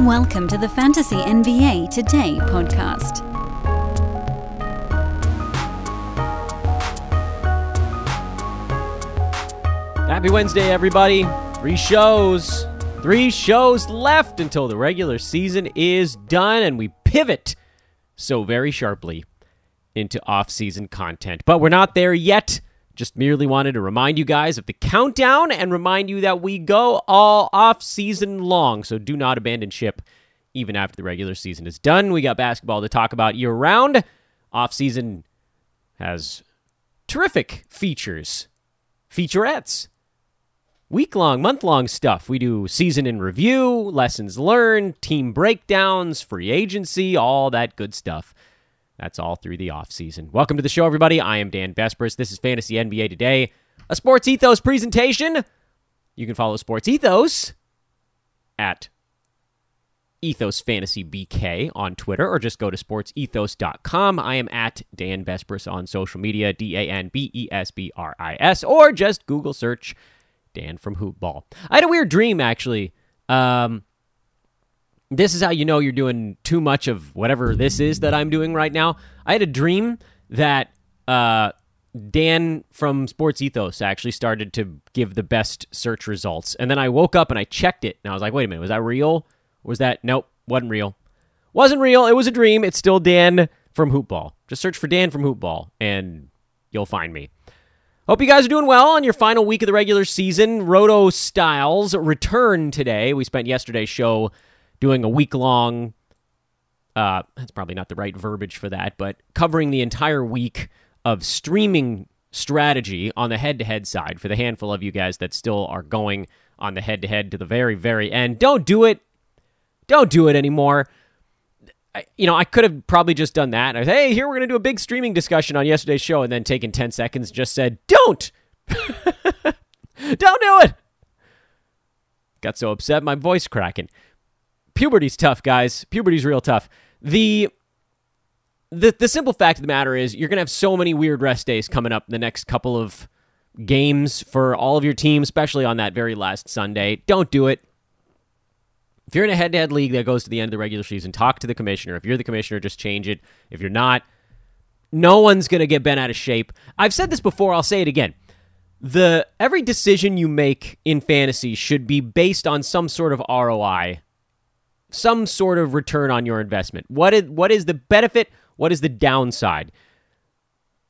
Welcome to the Fantasy NBA Today podcast. Happy Wednesday, everybody. Three shows. Three shows left until the regular season is done, and we pivot so very sharply into off season content. But we're not there yet. Just merely wanted to remind you guys of the countdown and remind you that we go all off season long. So do not abandon ship even after the regular season is done. We got basketball to talk about year round. Off season has terrific features, featurettes, week long, month long stuff. We do season in review, lessons learned, team breakdowns, free agency, all that good stuff. That's all through the offseason. Welcome to the show, everybody. I am Dan Besbris. This is Fantasy NBA Today, a Sports Ethos presentation. You can follow Sports Ethos at Ethos Fantasy BK on Twitter or just go to sportsethos.com. I am at Dan Besbris on social media, D A N B E S B R I S, or just Google search Dan from Hoopball. I had a weird dream, actually. Um, this is how you know you're doing too much of whatever this is that I'm doing right now. I had a dream that uh, Dan from Sports Ethos actually started to give the best search results. And then I woke up and I checked it and I was like, wait a minute, was that real? was that nope, wasn't real. Wasn't real. It was a dream. It's still Dan from Hoopball. Just search for Dan from Hoopball and you'll find me. Hope you guys are doing well on your final week of the regular season. Roto Styles return today. We spent yesterday's show doing a week long, uh, that's probably not the right verbiage for that, but covering the entire week of streaming strategy on the head to head side for the handful of you guys that still are going on the head to head to the very, very end. Don't do it. Don't do it anymore. You know, I could have probably just done that. I was, hey, here we're going to do a big streaming discussion on yesterday's show, and then taken 10 seconds just said, don't. don't do it. Got so upset, my voice cracking puberty's tough, guys. Puberty's real tough. The the the simple fact of the matter is you're going to have so many weird rest days coming up in the next couple of games for all of your teams, especially on that very last Sunday. Don't do it. If you're in a head-to-head league that goes to the end of the regular season, talk to the commissioner. If you're the commissioner, just change it. If you're not, no one's going to get bent out of shape. I've said this before, I'll say it again. The every decision you make in fantasy should be based on some sort of ROI some sort of return on your investment. What is what is the benefit? What is the downside?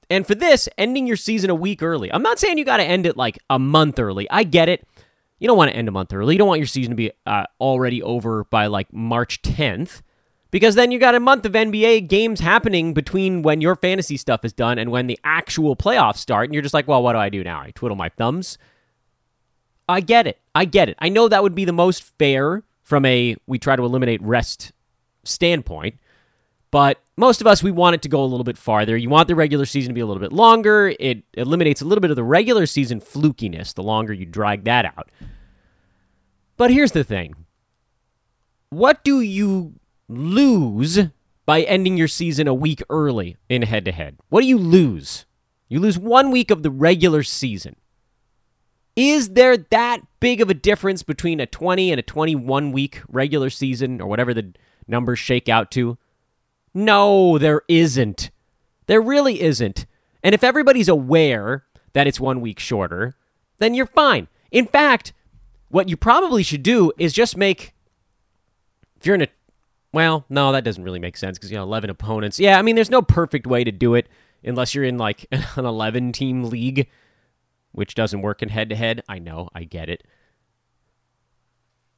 And for this, ending your season a week early. I'm not saying you got to end it like a month early. I get it. You don't want to end a month early. You don't want your season to be uh, already over by like March 10th because then you got a month of NBA games happening between when your fantasy stuff is done and when the actual playoffs start. And you're just like, well, what do I do now? I twiddle my thumbs. I get it. I get it. I know that would be the most fair from a we try to eliminate rest standpoint. But most of us, we want it to go a little bit farther. You want the regular season to be a little bit longer. It eliminates a little bit of the regular season flukiness the longer you drag that out. But here's the thing what do you lose by ending your season a week early in head to head? What do you lose? You lose one week of the regular season. Is there that big of a difference between a 20 and a 21 week regular season or whatever the numbers shake out to? No, there isn't. There really isn't. And if everybody's aware that it's one week shorter, then you're fine. In fact, what you probably should do is just make. If you're in a. Well, no, that doesn't really make sense because you have 11 opponents. Yeah, I mean, there's no perfect way to do it unless you're in like an 11 team league which doesn't work in head to head. I know, I get it.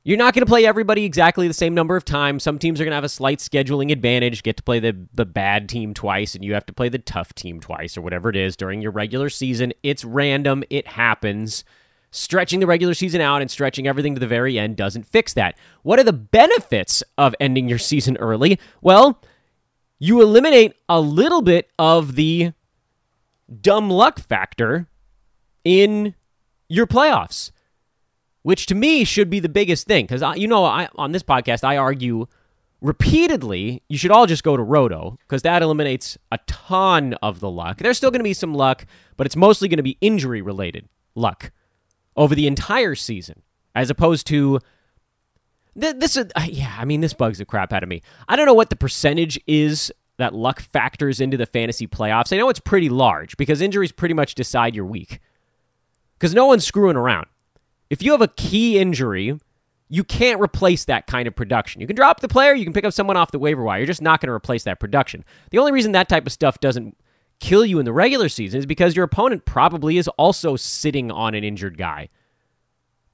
You're not going to play everybody exactly the same number of times. Some teams are going to have a slight scheduling advantage, get to play the, the bad team twice, and you have to play the tough team twice, or whatever it is during your regular season. It's random, it happens. Stretching the regular season out and stretching everything to the very end doesn't fix that. What are the benefits of ending your season early? Well, you eliminate a little bit of the dumb luck factor in your playoffs, which to me should be the biggest thing. Because, you know, I, on this podcast, I argue repeatedly you should all just go to Roto because that eliminates a ton of the luck. There's still going to be some luck, but it's mostly going to be injury related luck over the entire season, as opposed to th- this is uh, yeah. I mean, this bugs the crap out of me. I don't know what the percentage is that luck factors into the fantasy playoffs. I know it's pretty large because injuries pretty much decide your week. Because no one's screwing around. If you have a key injury, you can't replace that kind of production. You can drop the player, you can pick up someone off the waiver wire. You're just not going to replace that production. The only reason that type of stuff doesn't kill you in the regular season is because your opponent probably is also sitting on an injured guy.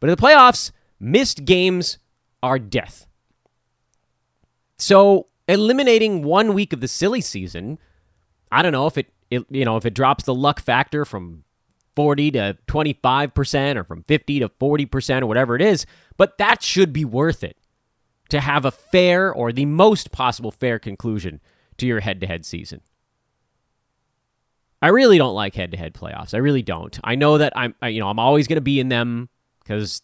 But in the playoffs, missed games are death. So eliminating one week of the silly season, I don't know if it, it you know if it drops the luck factor from 40 to 25% or from 50 to 40% or whatever it is, but that should be worth it to have a fair or the most possible fair conclusion to your head-to-head season. I really don't like head-to-head playoffs. I really don't. I know that I'm you know, I'm always going to be in them cuz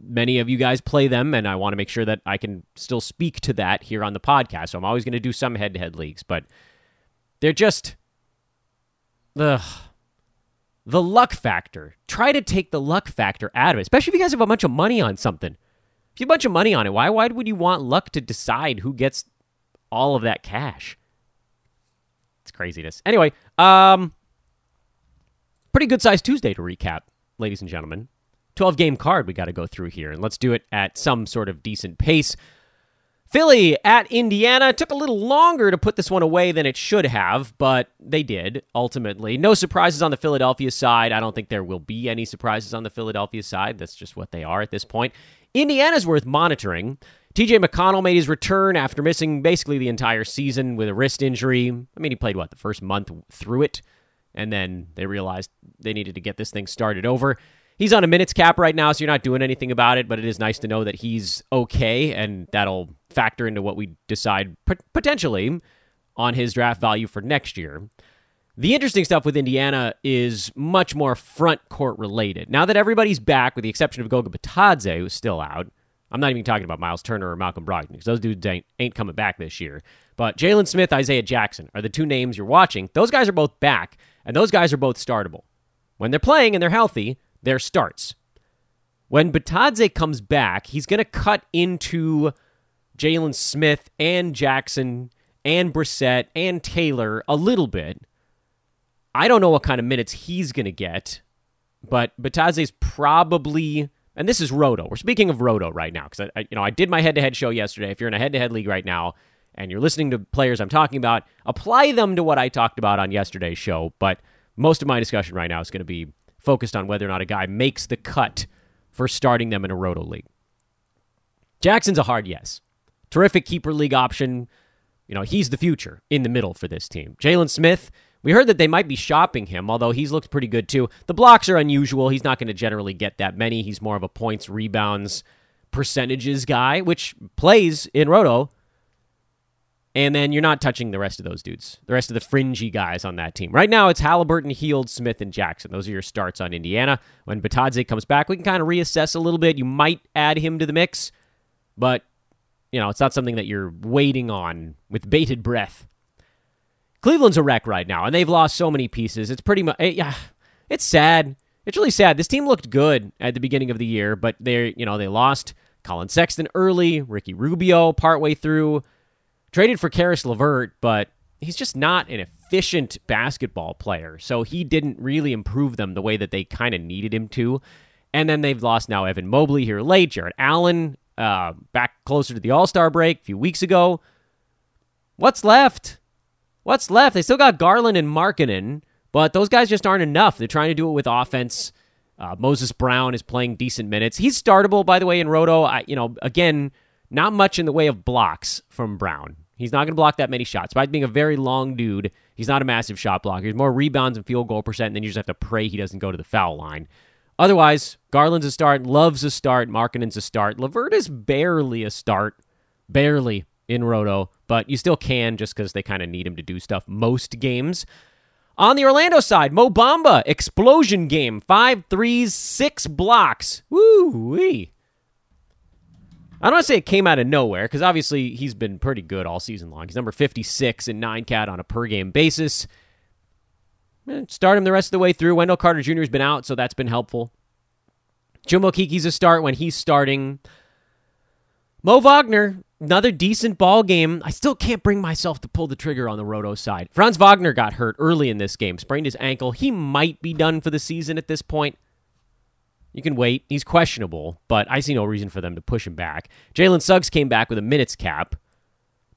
many of you guys play them, and I want to make sure that I can still speak to that here on the podcast. So I'm always going to do some head to head leagues, but they're just the the luck factor. Try to take the luck factor out of it, especially if you guys have a bunch of money on something. If you have a bunch of money on it, why why would you want luck to decide who gets all of that cash? It's craziness. Anyway, um, pretty good size Tuesday to recap, ladies and gentlemen. 12 game card we got to go through here, and let's do it at some sort of decent pace. Philly at Indiana took a little longer to put this one away than it should have, but they did ultimately. No surprises on the Philadelphia side. I don't think there will be any surprises on the Philadelphia side. That's just what they are at this point. Indiana's worth monitoring. TJ McConnell made his return after missing basically the entire season with a wrist injury. I mean, he played what, the first month through it, and then they realized they needed to get this thing started over he's on a minutes cap right now, so you're not doing anything about it. But it is nice to know that he's okay, and that'll factor into what we decide potentially on his draft value for next year. The interesting stuff with Indiana is much more front court related. Now that everybody's back, with the exception of Goga Bitadze, who's still out, I'm not even talking about Miles Turner or Malcolm Brogdon because those dudes ain't, ain't coming back this year. But Jalen Smith, Isaiah Jackson are the two names you're watching. Those guys are both back, and those guys are both startable. When they're playing and they're healthy, their starts. When Bitadze comes back, he's going to cut into Jalen Smith and Jackson and Brissett and Taylor a little bit. I don't know what kind of minutes he's going to get, but Bitadze's probably, and this is Roto. We're speaking of Roto right now because I, I, you know, I did my head-to-head show yesterday. If you're in a head-to-head league right now and you're listening to players I'm talking about, apply them to what I talked about on yesterday's show. But most of my discussion right now is going to be focused on whether or not a guy makes the cut for starting them in a roto league. Jackson's a hard yes. Terrific keeper league option. You know, he's the future in the middle for this team. Jalen Smith, we heard that they might be shopping him, although he's looked pretty good too. The blocks are unusual. He's not going to generally get that many. He's more of a points, rebounds, percentages guy, which plays in Roto and then you're not touching the rest of those dudes, the rest of the fringy guys on that team. Right now, it's Halliburton, Hield, Smith, and Jackson. Those are your starts on Indiana. When Bitadze comes back, we can kind of reassess a little bit. You might add him to the mix, but you know it's not something that you're waiting on with bated breath. Cleveland's a wreck right now, and they've lost so many pieces. It's pretty much eh, yeah, it's sad. It's really sad. This team looked good at the beginning of the year, but they you know they lost Collin Sexton early, Ricky Rubio partway through. Traded for Caris LeVert, but he's just not an efficient basketball player. So he didn't really improve them the way that they kind of needed him to. And then they've lost now Evan Mobley here late, Jarrett Allen uh, back closer to the All Star break a few weeks ago. What's left? What's left? They still got Garland and Markkanen, but those guys just aren't enough. They're trying to do it with offense. Uh, Moses Brown is playing decent minutes. He's startable, by the way, in Roto. I, you know, again, not much in the way of blocks from Brown. He's not going to block that many shots. By being a very long dude, he's not a massive shot blocker. He's more rebounds and field goal percent, and then you just have to pray he doesn't go to the foul line. Otherwise, Garland's a start, Love's a start, Markkanen's a start. LeVert is barely a start, barely in Roto, but you still can just because they kind of need him to do stuff most games. On the Orlando side, Mo Bamba, explosion game, five threes, six blocks. Woo wee. I don't want to say it came out of nowhere because obviously he's been pretty good all season long. He's number 56 in nine cat on a per game basis. Eh, start him the rest of the way through. Wendell Carter Jr. has been out, so that's been helpful. Jumbo Kiki's a start when he's starting. Mo Wagner, another decent ball game. I still can't bring myself to pull the trigger on the Roto side. Franz Wagner got hurt early in this game, sprained his ankle. He might be done for the season at this point. You can wait. He's questionable, but I see no reason for them to push him back. Jalen Suggs came back with a minutes cap.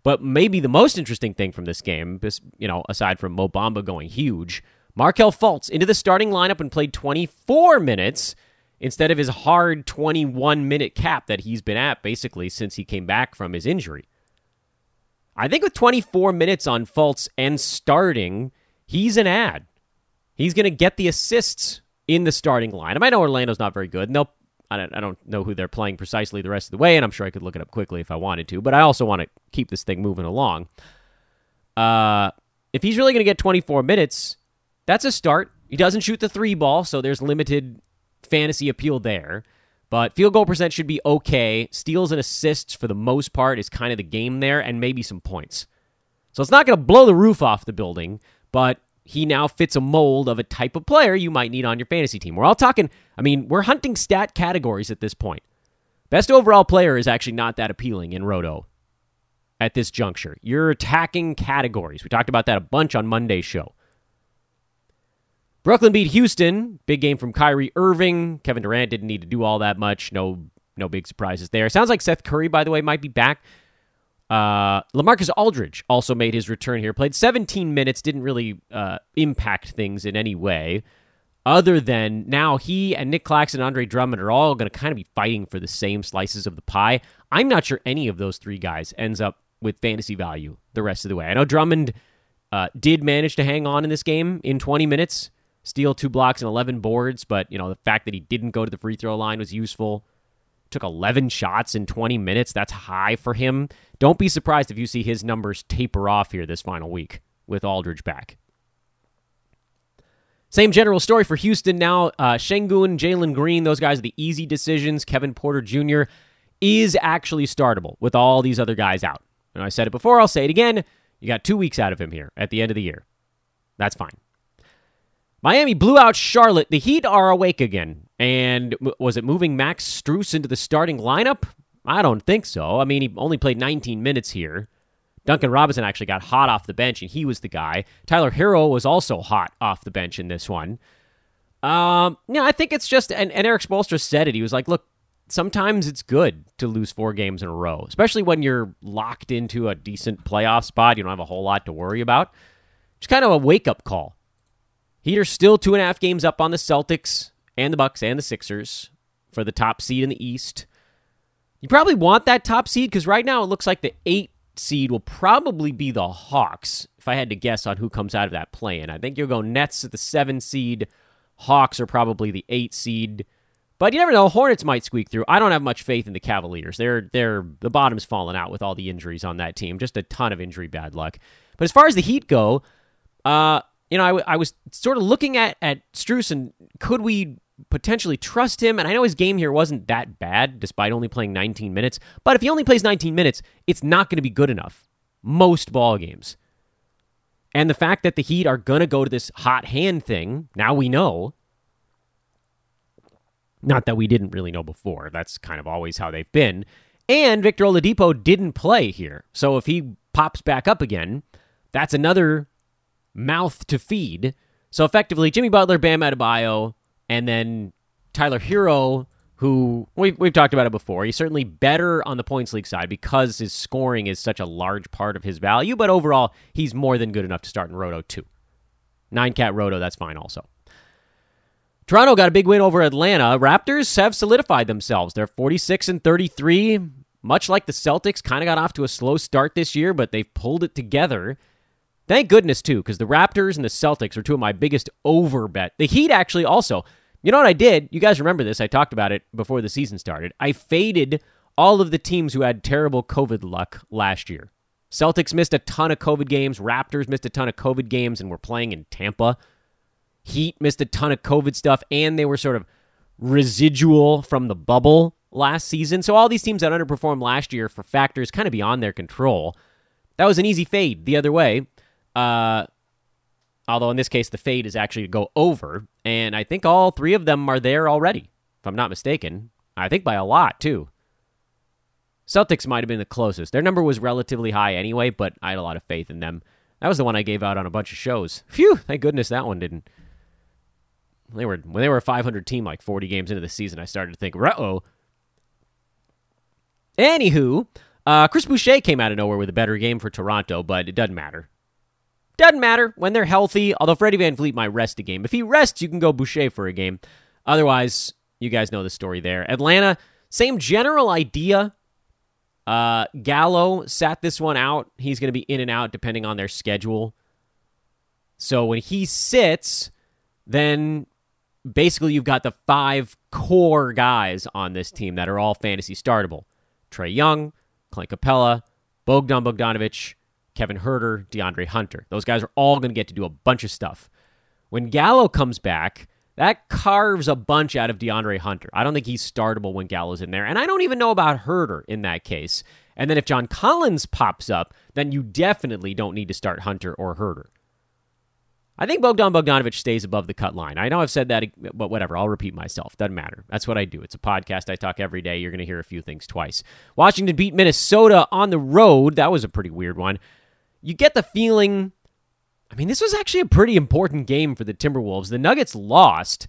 But maybe the most interesting thing from this game, you know, aside from Mo Bamba going huge, Markelle Fultz into the starting lineup and played 24 minutes instead of his hard 21 minute cap that he's been at basically since he came back from his injury. I think with 24 minutes on Fultz and starting, he's an ad. He's going to get the assists in the starting lineup. I know Orlando's not very good, and they'll I don't, I don't know who they're playing precisely the rest of the way, and I'm sure I could look it up quickly if I wanted to, but I also want to keep this thing moving along. Uh, if he's really going to get 24 minutes, that's a start. He doesn't shoot the three ball, so there's limited fantasy appeal there. But field goal percent should be okay. Steals and assists, for the most part, is kind of the game there, and maybe some points. So it's not going to blow the roof off the building, but he now fits a mold of a type of player you might need on your fantasy team. We're all talking, I mean, we're hunting stat categories at this point. Best overall player is actually not that appealing in Roto at this juncture. You're attacking categories. We talked about that a bunch on Monday's show. Brooklyn beat Houston. Big game from Kyrie Irving. Kevin Durant didn't need to do all that much. No, no big surprises there. Sounds like Seth Curry, by the way, might be back. Uh, LaMarcus Aldridge also made his return here. Played 17 minutes. Didn't really uh, impact things in any way, other than now he and Nick Claxton and Andre Drummond are all going to kind of be fighting for the same slices of the pie. I'm not sure any of those three guys ends up with fantasy value the rest of the way. I know Drummond uh, did manage to hang on in this game in 20 minutes steal two blocks and 11 boards, but you know the fact that he didn't go to the free throw line was useful. Took 11 shots in 20 minutes. That's high for him. Don't be surprised if you see his numbers taper off here this final week with Aldridge back. Same general story for Houston now. Uh, Jalen Green, those guys are the easy decisions. Kevin Porter Jr. is actually startable with all these other guys out. And I said it before, I'll say it again. You got two weeks out of him here at the end of the year. That's fine. Miami blew out Charlotte. The Heat are awake again. And was it moving Max Strus into the starting lineup? I don't think so. I mean, he only played 19 minutes here. Duncan Robinson actually got hot off the bench, and he was the guy. Tyler Herro was also hot off the bench in this one. Um, yeah, I think it's just, and, and Erik Spoelstra said it. He was like, look, sometimes it's good to lose four games in a row, especially when you're locked into a decent playoff spot. You don't have a whole lot to worry about. It's kind of a wake up call Heat are still two and a half games up on the Celtics and the Bucks and the Sixers for the top seed in the East. You probably want that top seed because right now it looks like the eight seed will probably be the Hawks. If I had to guess on who comes out of that play-in, I think you'll go Nets at the seven seed. Hawks are probably the eight seed. But you never know. Hornets might squeak through. I don't have much faith in the Cavaliers. They're they're the bottom's fallen out with all the injuries on that team. Just a ton of injury bad luck. But as far as the Heat go, uh, you know, I, I was sort of looking at at Strus and could we potentially trust him? And I know his game here wasn't that bad, despite only playing 19 minutes. But if he only plays 19 minutes, it's not going to be good enough. Most ball games. And the fact that the Heat are going to go to this hot hand thing, now we know. Not that we didn't really know before. That's kind of always how they've been. And Victor Oladipo didn't play here. So if he pops back up again, that's another mouth to feed. So effectively, Jimmy Butler, Bam Adebayo, and then Tyler Herro, who we've, we've talked about it before. He's certainly better on the points league side because his scoring is such a large part of his value, but overall, he's more than good enough to start in Roto too. Nine cat Roto, that's fine also. Toronto got a big win over Atlanta. Raptors have solidified themselves. They're 46 and 33. Much like the Celtics, kind of got off to a slow start this year, but they've pulled it together Thank goodness, too, because the Raptors and the Celtics are two of my biggest over bet. The Heat actually also. You know what I did? You guys remember this. I talked about it before the season started. I faded all of the teams who had terrible COVID luck last year. Celtics missed a ton of COVID games. Raptors missed a ton of COVID games and were playing in Tampa. Heat missed a ton of COVID stuff, and they were sort of residual from the bubble last season. So all these teams that underperformed last year for factors kind of beyond their control. That was an easy fade the other way. Uh, although in this case, the fade is actually to go over. And I think all three of them are there already, if I'm not mistaken. I think by a lot, too. Celtics might have been the closest. Their number was relatively high anyway, but I had a lot of faith in them. That was the one I gave out on a bunch of shows. Phew, thank goodness that one didn't. They were when they were a 500 team, like 40 games into the season. I started to think, uh oh. Anywho, uh, Chris Boucher came out of nowhere with a better game for Toronto, but it doesn't matter. Doesn't matter when they're healthy. Although Freddie VanVleet might rest a game. If he rests, you can go Boucher for a game. Otherwise, you guys know the story there. Atlanta, same general idea. Uh, Gallo sat this one out. He's going to be in and out depending on their schedule. So when he sits, then basically you've got the five core guys on this team that are all fantasy startable. Trae Young, Clint Capela, Bogdan Bogdanovic, Kevin Huerter, DeAndre Hunter. Those guys are all going to get to do a bunch of stuff. When Gallo comes back, that carves a bunch out of DeAndre Hunter. I don't think he's startable when Gallo's in there. And I don't even know about Huerter in that case. And then if John Collins pops up, then you definitely don't need to start Hunter or Huerter. I think Bogdan Bogdanovic stays above the cut line. I know I've said that, but whatever. I'll repeat myself. Doesn't matter. That's what I do. It's a podcast. I talk every day. You're going to hear a few things twice. Washington beat Minnesota on the road. That was a pretty weird one. You get the feeling. I mean, this was actually a pretty important game for the Timberwolves. The Nuggets lost.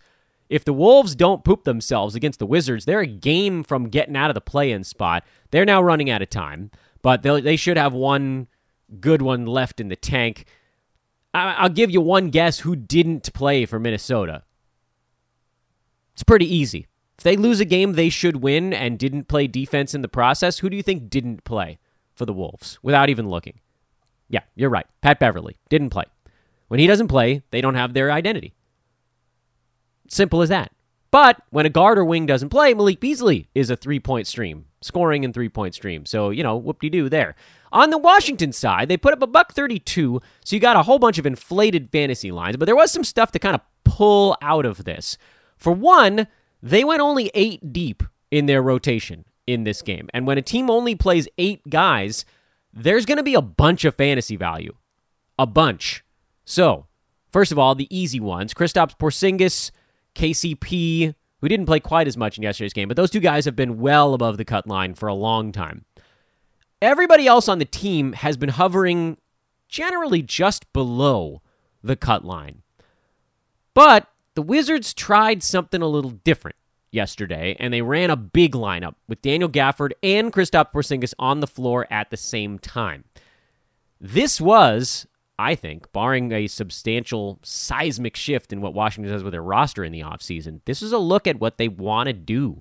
If the Wolves don't poop themselves against the Wizards, they're a game from getting out of the play in spot. They're now running out of time, but they should have one good one left in the tank. I'll give you one guess who didn't play for Minnesota. It's pretty easy. If they lose a game they should win and didn't play defense in the process, who do you think didn't play for the Wolves without even looking? Yeah, you're right. Pat Beverley didn't play. When he doesn't play, they don't have their identity. Simple as that. But when a guard or wing doesn't play, Malik Beasley is a three point stream, scoring and three point stream. So, you know, whoop de doo there. On the Washington side, they put up a buck 32, so you got a whole bunch of inflated fantasy lines, but there was some stuff to kind of pull out of this. For one, they went only eight deep in their rotation in this game. And when a team only plays eight guys, there's going to be a bunch of fantasy value. A bunch. So, first of all, the easy ones Kristaps Porzingis, KCP, who didn't play quite as much in yesterday's game, but those two guys have been well above the cut line for a long time. Everybody else on the team has been hovering generally just below the cut line. But the Wizards tried something a little different yesterday, and they ran a big lineup with Daniel Gafford and Kristaps Porzingis on the floor at the same time. This was, I think, barring a substantial seismic shift in what Washington does with their roster in the offseason, this is a look at what they want to do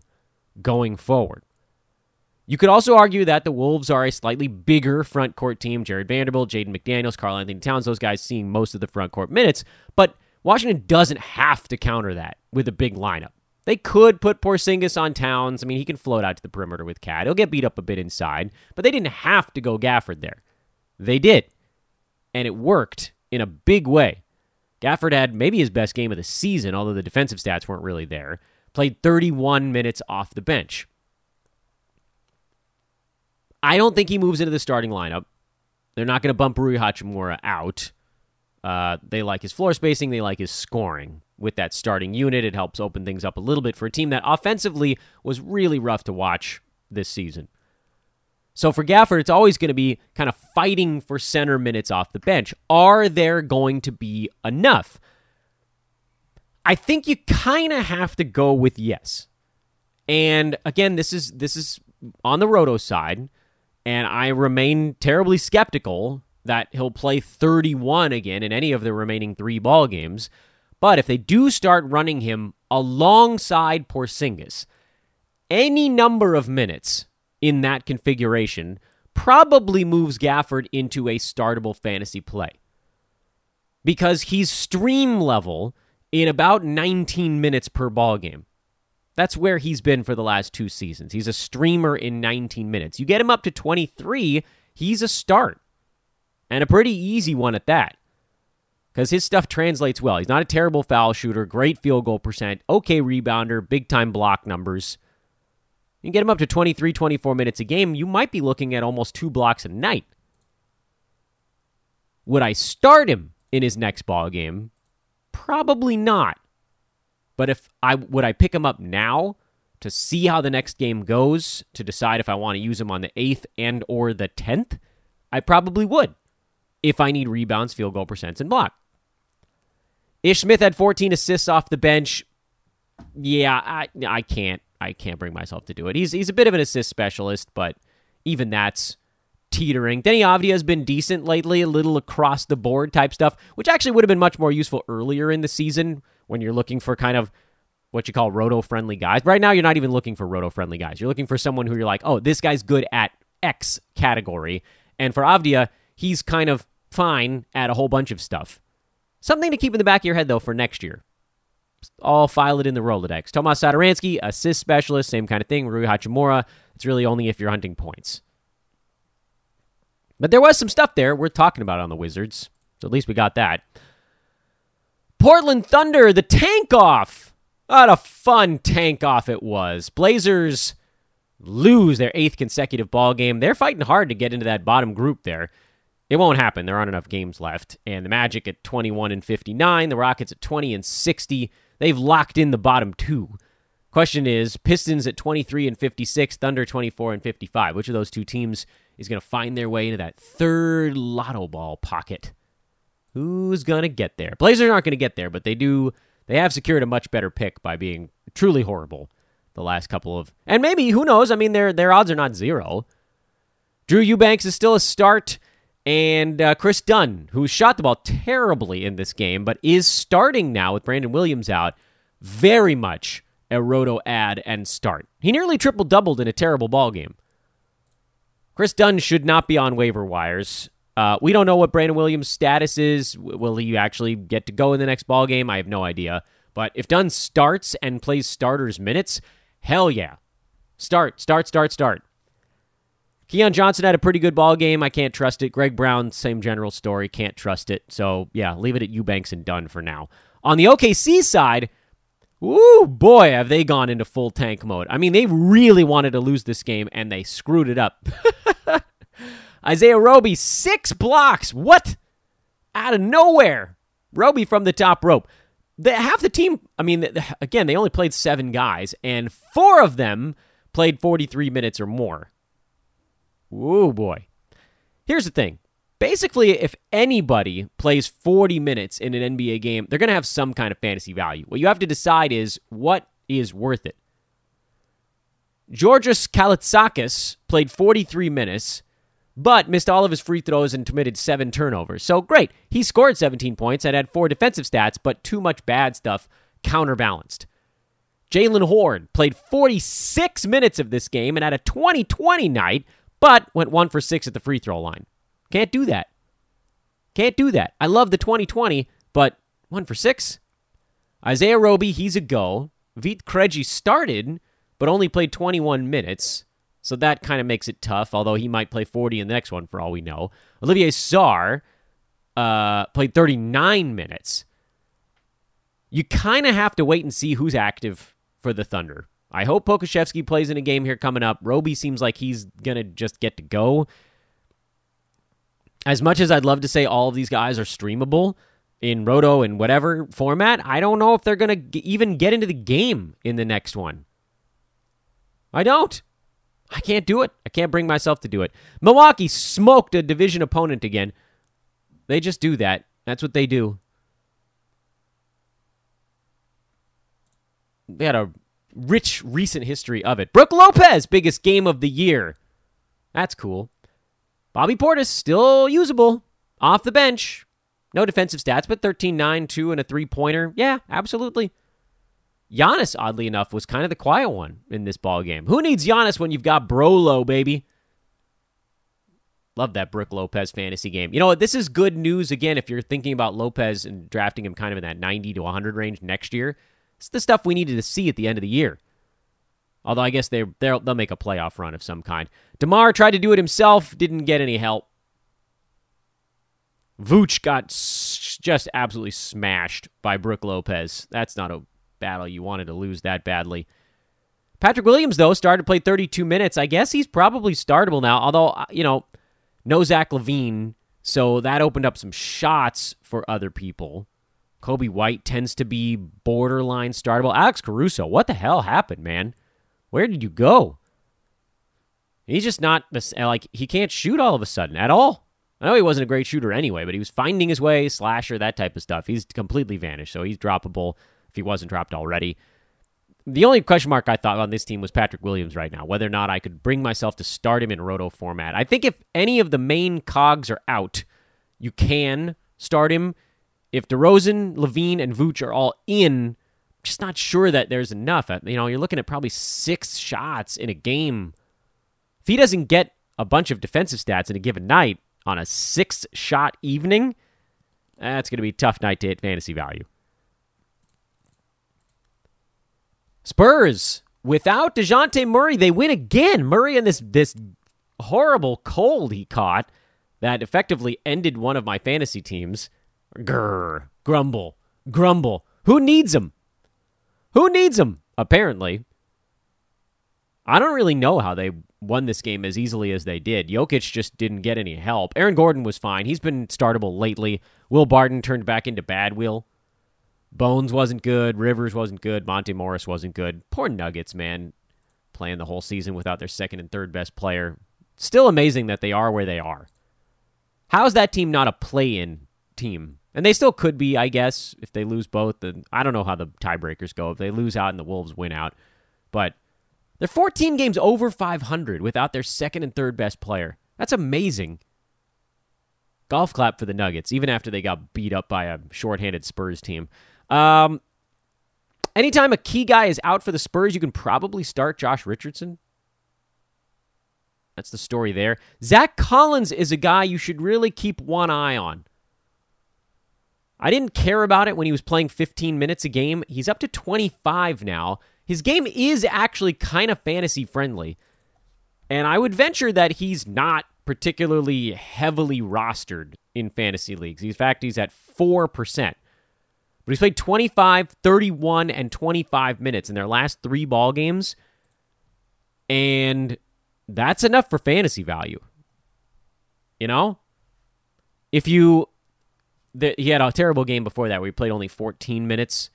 going forward. You could also argue that the Wolves are a slightly bigger front court team. Jarred Vanderbilt, Jaden McDaniels, Karl-Anthony Towns, those guys seeing most of the front court minutes. But Washington doesn't have to counter that with a big lineup. They could put Porzingis on Towns. I mean, he can float out to the perimeter with KAT. He'll get beat up a bit inside, but they didn't have to go Gafford there. They did. And it worked in a big way. Gafford had maybe his best game of the season, although the defensive stats weren't really there. Played 31 minutes off the bench. I don't think he moves into the starting lineup. They're not going to bump Rui Hachimura out. Uh, they like his floor spacing. They like his scoring. With that starting unit, it helps open things up a little bit for a team that offensively was really rough to watch this season. So for Gafford, it's always going to be kind of fighting for center minutes off the bench. Are there going to be enough? I think you kind of have to go with yes. And again, this is this is on the roto side. And I remain terribly skeptical that he'll play 31 again in any of the remaining three ball games. But if they do start running him alongside Porzingis, any number of minutes in that configuration probably moves Gafford into a startable fantasy play. Because he's stream level in about 19 minutes per ball game. That's where he's been for the last two seasons. He's a streamer in 19 minutes. You get him up to 23, he's a start. And a pretty easy one at that. Because his stuff translates well. He's not a terrible foul shooter, great field goal percent, okay rebounder, big time block numbers. You can get him up to 23, 24 minutes a game, you might be looking at almost two blocks a night. Would I start him in his next ball game? Probably not. But if I would I pick him up now to see how the next game goes to decide if I want to use him on the 8th and or the 10th, I probably would if I need rebounds, field goal percents, and block. Ish Smith had 14 assists off the bench. Yeah, I I can't I can't bring myself to do it. He's he's a bit of an assist specialist, but even that's teetering. Deni Avdija has been decent lately, a little across the board type stuff, which actually would have been much more useful earlier in the season when you're looking for kind of what you call roto friendly guys. Right now, you're not even looking for roto friendly guys. You're looking for someone who you're like, oh, this guy's good at X category. And for Avdija, he's kind of fine at a whole bunch of stuff. Something to keep in the back of your head, though, for next year. All file it in the Rolodex. Tomas Satoransky, assist specialist, same kind of thing. Rui Hachimura, it's really only if you're hunting points. But there was some stuff there worth talking about on the Wizards. So at least we got that. Portland Thunder, the tank off. What a fun tank off it was. Blazers lose their eighth consecutive ball game. They're fighting hard to get into that bottom group there. It won't happen. There aren't enough games left. And the Magic at 21 and 59, the Rockets at 20 and 60. They've locked in the bottom two. Question is Pistons at 23 and 56, Thunder 24 and 55. Which of those two teams is going to find their way into that third lotto ball pocket? Who's going to get there? Blazers aren't going to get there, but they do they have secured a much better pick by being truly horrible the last couple of and maybe who knows i mean their their odds are not zero drew eubanks is still a start and uh, kris dunn who shot the ball terribly in this game but is starting now with brandon williams out very much a roto ad and start he nearly triple doubled in a terrible ball game kris dunn should not be on waiver wires uh, we don't know what Brandon Williams' status is. Will he actually get to go in the next ball game? I have no idea. But if Dunn starts and plays starters minutes, hell yeah. Start, start, start, start. Keon Johnson had a pretty good ball game. I can't trust it. Greg Brown, same general story. Can't trust it. So yeah, leave it at Eubanks and Dunn for now. On the OKC side, Ooh, boy, have they gone into full tank mode. I mean, they really wanted to lose this game and they screwed it up. Isaiah Roby, six blocks. What? Out of nowhere. Roby from the top rope. The, half the team, I mean, again, they only played seven guys, and four of them played 43 minutes or more. Ooh, boy. Here's the thing. Basically, if anybody plays 40 minutes in an NBA game, they're going to have some kind of fantasy value. What you have to decide is what is worth it. Georgios Kalaitzakis played 43 minutes but missed all of his free throws and committed seven turnovers. So great. He scored 17 points and had four defensive stats, but too much bad stuff counterbalanced. Jaylen Hoard played 46 minutes of this game and had a 2020 night, but went one for six at the free throw line. Can't do that. Can't do that. I love the 2020, but one for six? Isaiah Roby, he's a go. Vit Krejci started, but only played 21 minutes. So that kind of makes it tough, although he might play 40 in the next one for all we know. Olivier Sarr uh, played 39 minutes. You kind of have to wait and see who's active for the Thunder. I hope Pokusevski plays in a game here coming up. Roby seems like he's going to just get to go. As much as I'd love to say all of these guys are streamable in Roto and whatever format, I don't know if they're going to even get into the game in the next one. I don't. I can't do it. I can't bring myself to do it. Milwaukee smoked a division opponent again. They just do that. That's what they do. They had a rich recent history of it. Brook Lopez, biggest game of the year. That's cool. Bobby Portis, still usable. Off the bench. No defensive stats, but 13 9, 2, and a three pointer. Yeah, absolutely. Giannis, oddly enough, was kind of the quiet one in this ball game. Who needs Giannis when you've got Brolo, baby? Love that Brook Lopez fantasy game. You know what? This is good news again if you're thinking about Lopez and drafting him kind of in that 90 to 100 range next year. It's the stuff we needed to see at the end of the year. Although I guess they they'll, they'll make a playoff run of some kind. DeMar tried to do it himself, didn't get any help. Vooch got just absolutely smashed by Brook Lopez. That's not a battle you wanted to lose that badly. Patrick Williams, though, started to play 32 minutes. I guess he's probably startable now, although, uh, you know, no Zach LaVine, so that opened up some shots for other people. Coby White tends to be borderline startable. Alex Caruso, what the hell happened, man? Where did you go? He's just not like he can't shoot all of a sudden at all. I know he wasn't a great shooter anyway, but he was finding his way, slasher, that type of stuff. He's completely vanished, so he's droppable if he wasn't dropped already. The only question mark I thought on this team was Patrick Williams right now, whether or not I could bring myself to start him in roto format. I think if any of the main cogs are out, you can start him. If DeRozan, LaVine, and Vooch are all in, just not sure that there's enough. Uh, you know, you're looking at probably six shots in a game. If he doesn't get a bunch of defensive stats in a given night, on a six shot evening, that's going to be a tough night to hit fantasy value. Spurs, without Dejounte Murray, they win again. Murray and this, this horrible cold he caught that effectively ended one of my fantasy teams. Grr, grumble, grumble. Who needs him? Who needs him? Apparently. I don't really know how they won this game as easily as they did. Jokic just didn't get any help. Aaron Gordon was fine. He's been startable lately. Will Barton turned back into bad Will. Bones wasn't good. Rivers wasn't good. Monte Morris wasn't good. Poor Nuggets, man. Playing the whole season without their second and third best player. Still amazing that they are where they are. How is that team not a play in team? And they still could be, I guess, if they lose both. Then I don't know how the tiebreakers go. If they lose out and the Wolves win out. But they're 14 games over 500 without their second and third best player. That's amazing. Golf clap for the Nuggets, even after they got beat up by a shorthanded Spurs team. Um, anytime a key guy is out for the Spurs, you can probably start Josh Richardson. That's the story there. Zach Collins is a guy you should really keep one eye on. I didn't care about it when he was playing 15 minutes a game. He's up to 25 now. His game is actually kind of fantasy friendly. And I would venture that he's not particularly heavily rostered in fantasy leagues. In fact, he's at 4%. But he's played 25, 31, and 25 minutes in their last three ball games. And that's enough for fantasy value. You know? If you. The, he had a terrible game before that where he played only 14 minutes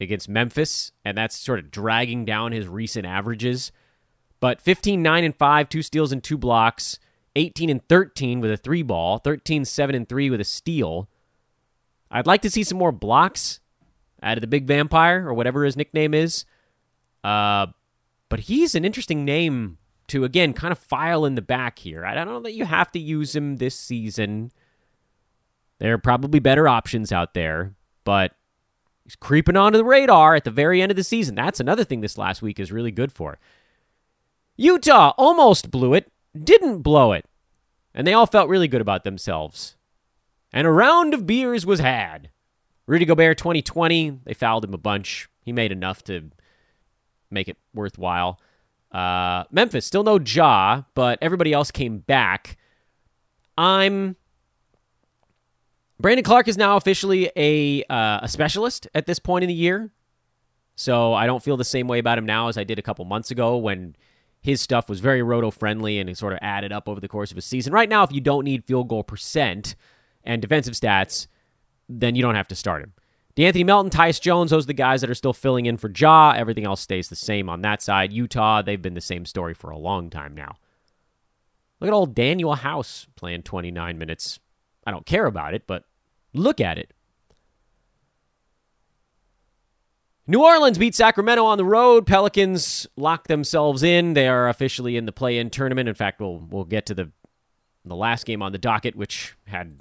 against Memphis, and that's sort of dragging down his recent averages. But 15, 9, and 5, two steals and two blocks, 18 and 13 with a three ball, 13, 7, and 3 with a steal. I'd like to see some more blocks out of the big vampire or whatever his nickname is. Uh, but he's an interesting name to, again, kind of file in the back here. I don't know that you have to use him this season. There are probably better options out there, but He's creeping onto the radar at the very end of the season. That's another thing this last week is really good for. Utah almost blew it, didn't blow it. And they all felt really good about themselves. And a round of beers was had. Rudy Gobert 2020, they fouled him a bunch. He made enough to make it worthwhile. Uh, Memphis, still no Ja, but everybody else came back. I'm Brandon Clarke is now officially a uh, a specialist at this point in the year, so I don't feel the same way about him now as I did a couple months ago when his stuff was very roto friendly and it sort of added up over the course of a season. Right now, if you don't need field goal percent and defensive stats, then you don't have to start him. De'Anthony Melton, Tyus Jones, those are the guys that are still filling in for Ja. Everything else stays the same on that side. Utah, they've been the same story for a long time now. Look at old Danuel House playing 29 minutes I don't care about it, but look at it. New Orleans beat Sacramento on the road. Pelicans lock themselves in. They are officially in the play-in tournament. In fact, we'll we'll get to the the last game on the docket, which had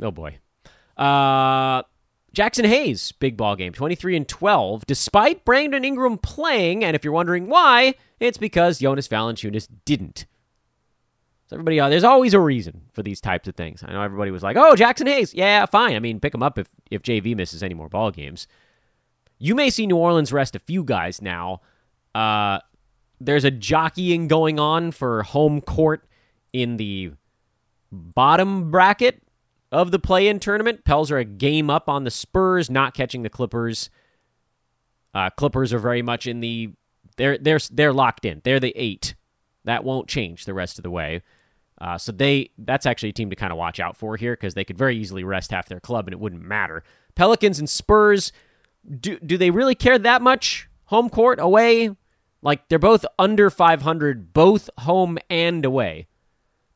oh boy, uh, Jaxson Hayes big ball game, twenty three and twelve, despite Brandon Ingram playing. And if you're wondering why, it's because Jonas Valanciunas didn't. So everybody, uh, there's always a reason for these types of things. I know everybody was like, "Oh, Jaxson Hayes, yeah, fine. I mean, pick him up if if JV misses any more ball games." You may see New Orleans rest a few guys now. Uh, there's a jockeying going on for home court in the bottom bracket of the play-in tournament. Pels are a game up on the Spurs, not catching the Clippers. Uh, Clippers are very much in the they're they're they're locked in. They're the eight. That won't change the rest of the way. Uh, so they that's actually a team to kind of watch out for here because they could very easily rest half their club and it wouldn't matter. Pelicans and Spurs, do do they really care that much? Home court away? Like they're both under 500, both home and away.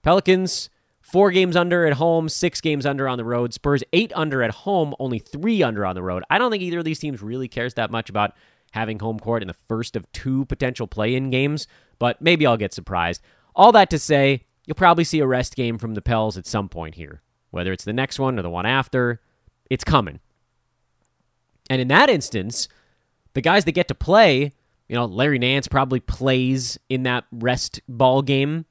Pelicans, four games under at home, six games under on the road. Spurs, eight under at home, only three under on the road. I don't think either of these teams really cares that much about having home court in the first of two potential play in games, but maybe I'll get surprised. All that to say, you'll probably see a rest game from the Pels at some point here. Whether it's the next one or the one after, it's coming. And in that instance, the guys that get to play, you know, Larry Nance probably plays in that rest ball game.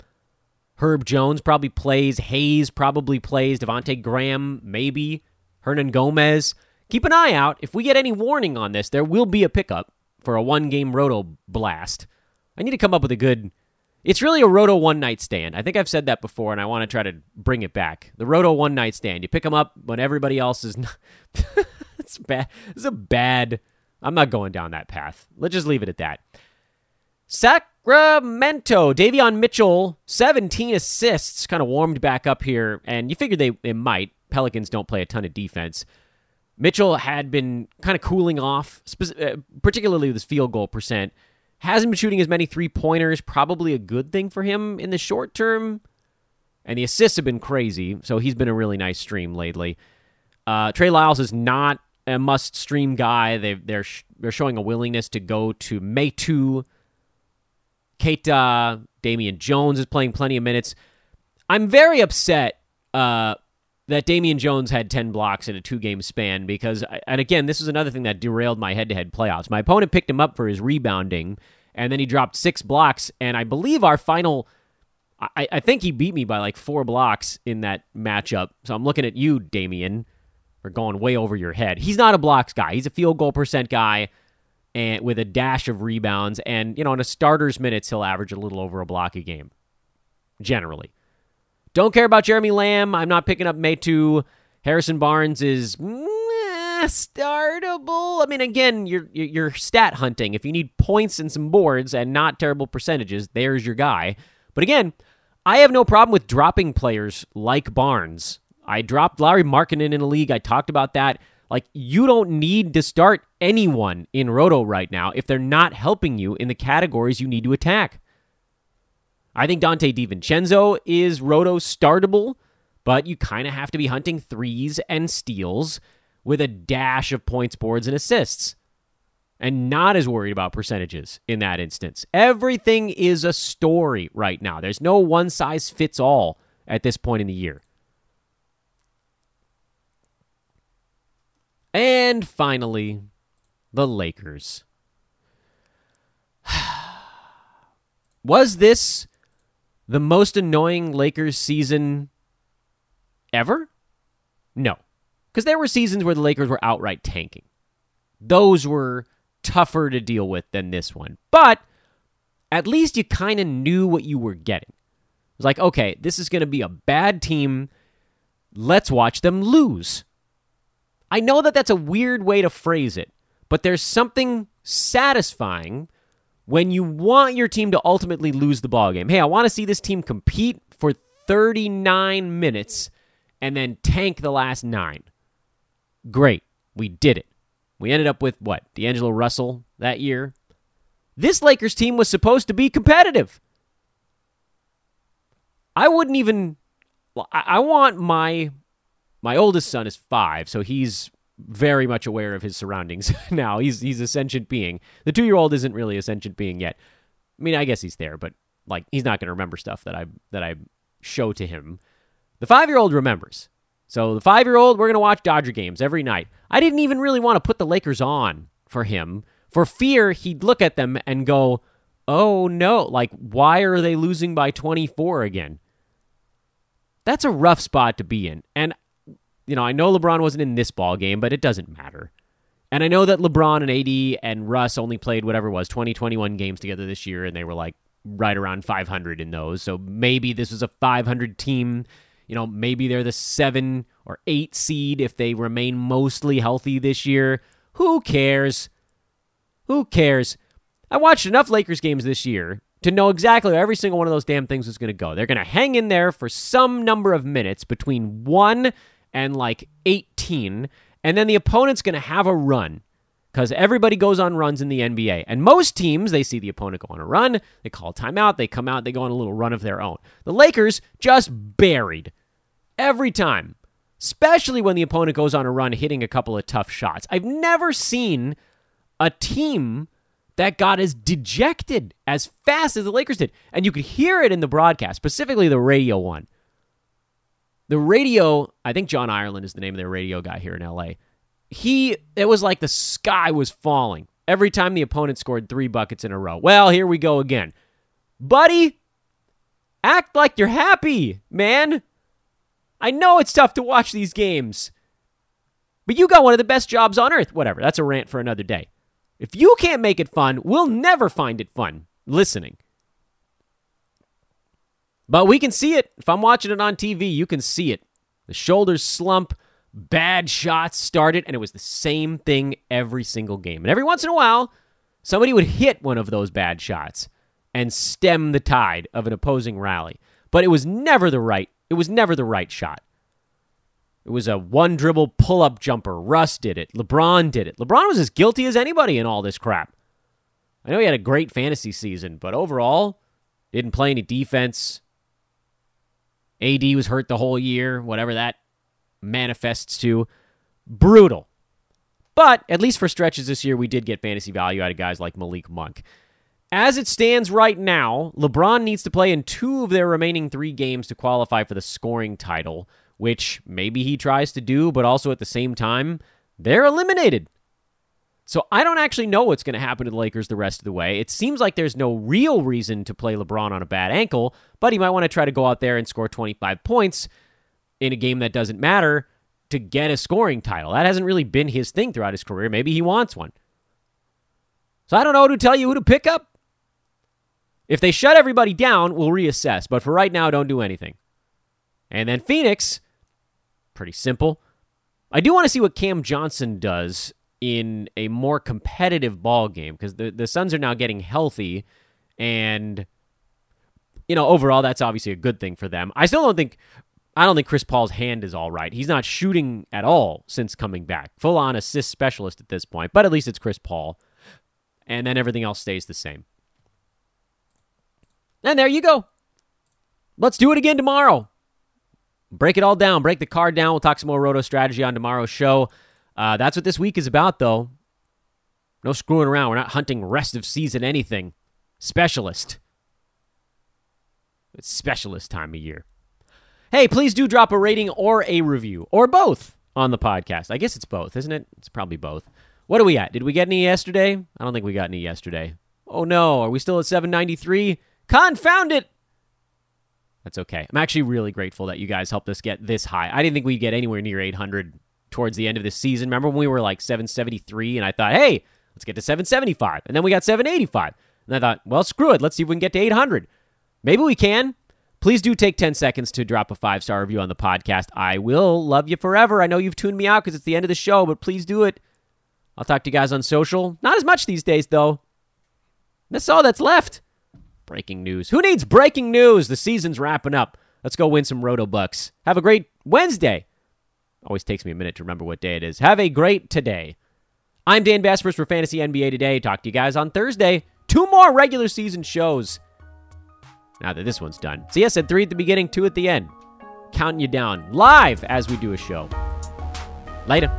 Herb Jones probably plays. Hayes probably plays. Devonte Graham, maybe. Hernangomez. Keep an eye out. If we get any warning on this, there will be a pickup for a one game roto blast. I need to come up with a good. It's really a roto one night stand. I think I've said that before, and I want to try to bring it back. The roto one night stand. You pick them up when everybody else is. Not... it's bad. It's a bad I'm not going down that path. Let's just leave it at that. Sacramento, Davion Mitchell, 17 assists, kind of warmed back up here, and you figured they, they might. Pelicans don't play a ton of defense. Mitchell had been kind of cooling off, uh, particularly with his field goal percent. Hasn't been shooting as many three pointers, probably a good thing for him in the short term. And the assists have been crazy, so he's been a really nice stream lately. Uh, Trey Lyles is not a must stream guy. They they're sh- they're showing a willingness to go to Metu. Queta, Damian Jones is playing plenty of minutes. I'm very upset uh, that Damian Jones had 10 blocks in a two game span because, and again, this is another thing that derailed my head to head playoffs. My opponent picked him up for his rebounding, and then he dropped six blocks. And I believe our final, I, I think he beat me by like four blocks in that matchup. So I'm looking at you, Damian are going way over your head. He's not a blocks guy. He's a field goal percent guy and with a dash of rebounds. And, you know, in a starter's minutes, he'll average a little over a block a game, generally. Don't care about Jeremy Lamb. I'm not picking up Metu. Harrison Barnes is meh, startable. I mean, again, you're you're stat hunting. If you need points and some boards and not terrible percentages, there's your guy. But again, I have no problem with dropping players like Barnes I dropped Lauri Markkanen in a league. I talked about that. Like, you don't need to start anyone in Roto right now if they're not helping you in the categories you need to attack. I think Donte DiVincenzo is Roto startable, but you kind of have to be hunting threes and steals with a dash of points, boards, and assists. And not as worried about percentages in that instance. Everything is a story right now. There's no one size fits all at this point in the year. And finally, the Lakers. Was this the most annoying Lakers season ever? No. Because there were seasons where the Lakers were outright tanking. Those were tougher to deal with than this one. But at least you kind of knew what you were getting. It was like, okay, this is going to be a bad team. Let's watch them lose. I know that that's a weird way to phrase it, but there's something satisfying when you want your team to ultimately lose the ball game. Hey, I want to see this team compete for 39 minutes and then tank the last 9. Great. We did it. We ended up with what? D'Angelo Russell that year. This Lakers team was supposed to be competitive. I wouldn't even I want my my oldest son is five, so he's very much aware of his surroundings now. He's he's a sentient being. The two year old isn't really a sentient being yet. I mean, I guess he's there, but like he's not going to remember stuff that I that I show to him. The five year old remembers. So the five year old, we're going to watch Dodger games every night. I didn't even really want to put the Lakers on for him for fear he'd look at them and go, "Oh no! Like why are they losing by twenty four again?" That's a rough spot to be in, and you know, I know LeBron wasn't in this ball game, but it doesn't matter. And I know that LeBron and AD and Russ only played whatever was 20, 21 games together this year, and they were like right around 500 in those. So maybe this was a 500 team. You know, maybe they're the seven or eight seed if they remain mostly healthy this year. Who cares? Who cares? I watched enough Lakers games this year to know exactly where every single one of those damn things was going to go. They're going to hang in there for some number of minutes between one and like 18, and then the opponent's going to have a run. because everybody goes on runs in the NBA. And most teams, they see the opponent go on a run, they call timeout, they come out, they go on a little run of their own. The Lakers just buried every time, especially when the opponent goes on a run hitting a couple of tough shots. I've never seen a team that got as dejected as fast as the Lakers did. And you could hear it in the broadcast, specifically the radio one. The radio, I think John Ireland is the name of their radio guy here in LA he it was like the sky was falling every time the opponent scored three buckets in a row. Well, here we go again. Buddy, act like you're happy, man. I know it's tough to watch these games, but you got one of the best jobs on earth. Whatever, that's a rant for another day. If you can't make it fun, we'll never find it fun listening. But we can see it. If I'm watching it on TV, you can see it. The shoulders slump, bad shots started, and it was the same thing every single game. And every once in a while, somebody would hit one of those bad shots and stem the tide of an opposing rally. But it was never the right. It was never the right shot. It was a one dribble pull up jumper. Russ did it. LeBron did it. LeBron was as guilty as anybody in all this crap. I know he had a great fantasy season, but overall, didn't play any defense. AD was hurt the whole year, whatever that manifests to. Brutal. But at least for stretches this year, we did get fantasy value out of guys like Malik Monk. As it stands right now, LeBron needs to play in two of their remaining three games to qualify for the scoring title, which maybe he tries to do, but also at the same time, they're eliminated. So I don't actually know what's going to happen to the Lakers the rest of the way. It seems like there's no real reason to play LeBron on a bad ankle, but he might want to try to go out there and score 25 points in a game that doesn't matter to get a scoring title. That hasn't really been his thing throughout his career. Maybe he wants one. So I don't know who to tell you who to pick up. If they shut everybody down, we'll reassess. But for right now, don't do anything. And then Phoenix, pretty simple. I do want to see what Cam Johnson does in a more competitive ball game because the, the Suns are now getting healthy and you know overall that's obviously a good thing for them. I still don't think I don't think Chris Paul's hand is all right. He's not shooting at all since coming back. Full on assist specialist at this point, but at least it's Chris Paul. And then everything else stays the same. And there you go. Let's do it again tomorrow. Break it all down. Break the card down. We'll talk some more roto strategy on tomorrow's show. Uh, that's what this week is about, though. No screwing around. We're not hunting rest of season anything. Specialist. It's specialist time of year. Hey, please do drop a rating or a review or both on the podcast. I guess it's both, isn't it? It's probably both. What are we at? Did we get any yesterday? I don't think we got any yesterday. Oh no, are we still at 793? Confound it! That's okay. I'm actually really grateful that you guys helped us get this high. I didn't think we'd get anywhere near 800 towards the end of the season. Remember when we were like 773 and I thought, hey, let's get to 775. And then we got 785. And I thought, well, screw it. Let's see if we can get to 800. Maybe we can. Please do take 10 seconds to drop a five star review on the podcast. I will love you forever. I know you've tuned me out because it's the end of the show, but please do it. I'll talk to you guys on social. Not as much these days, though. That's all that's left. Breaking news. Who needs breaking news? The season's wrapping up. Let's go win some Roto Bucks. Have a great Wednesday. Always takes me a minute to remember what day it is. Have a great today. I'm Dan Besbris for Fantasy NBA Today. Talk to you guys on Thursday. Two more regular season shows now that this one's done. See, I said three at the beginning, two at the end. Counting you down live as we do a show. Later.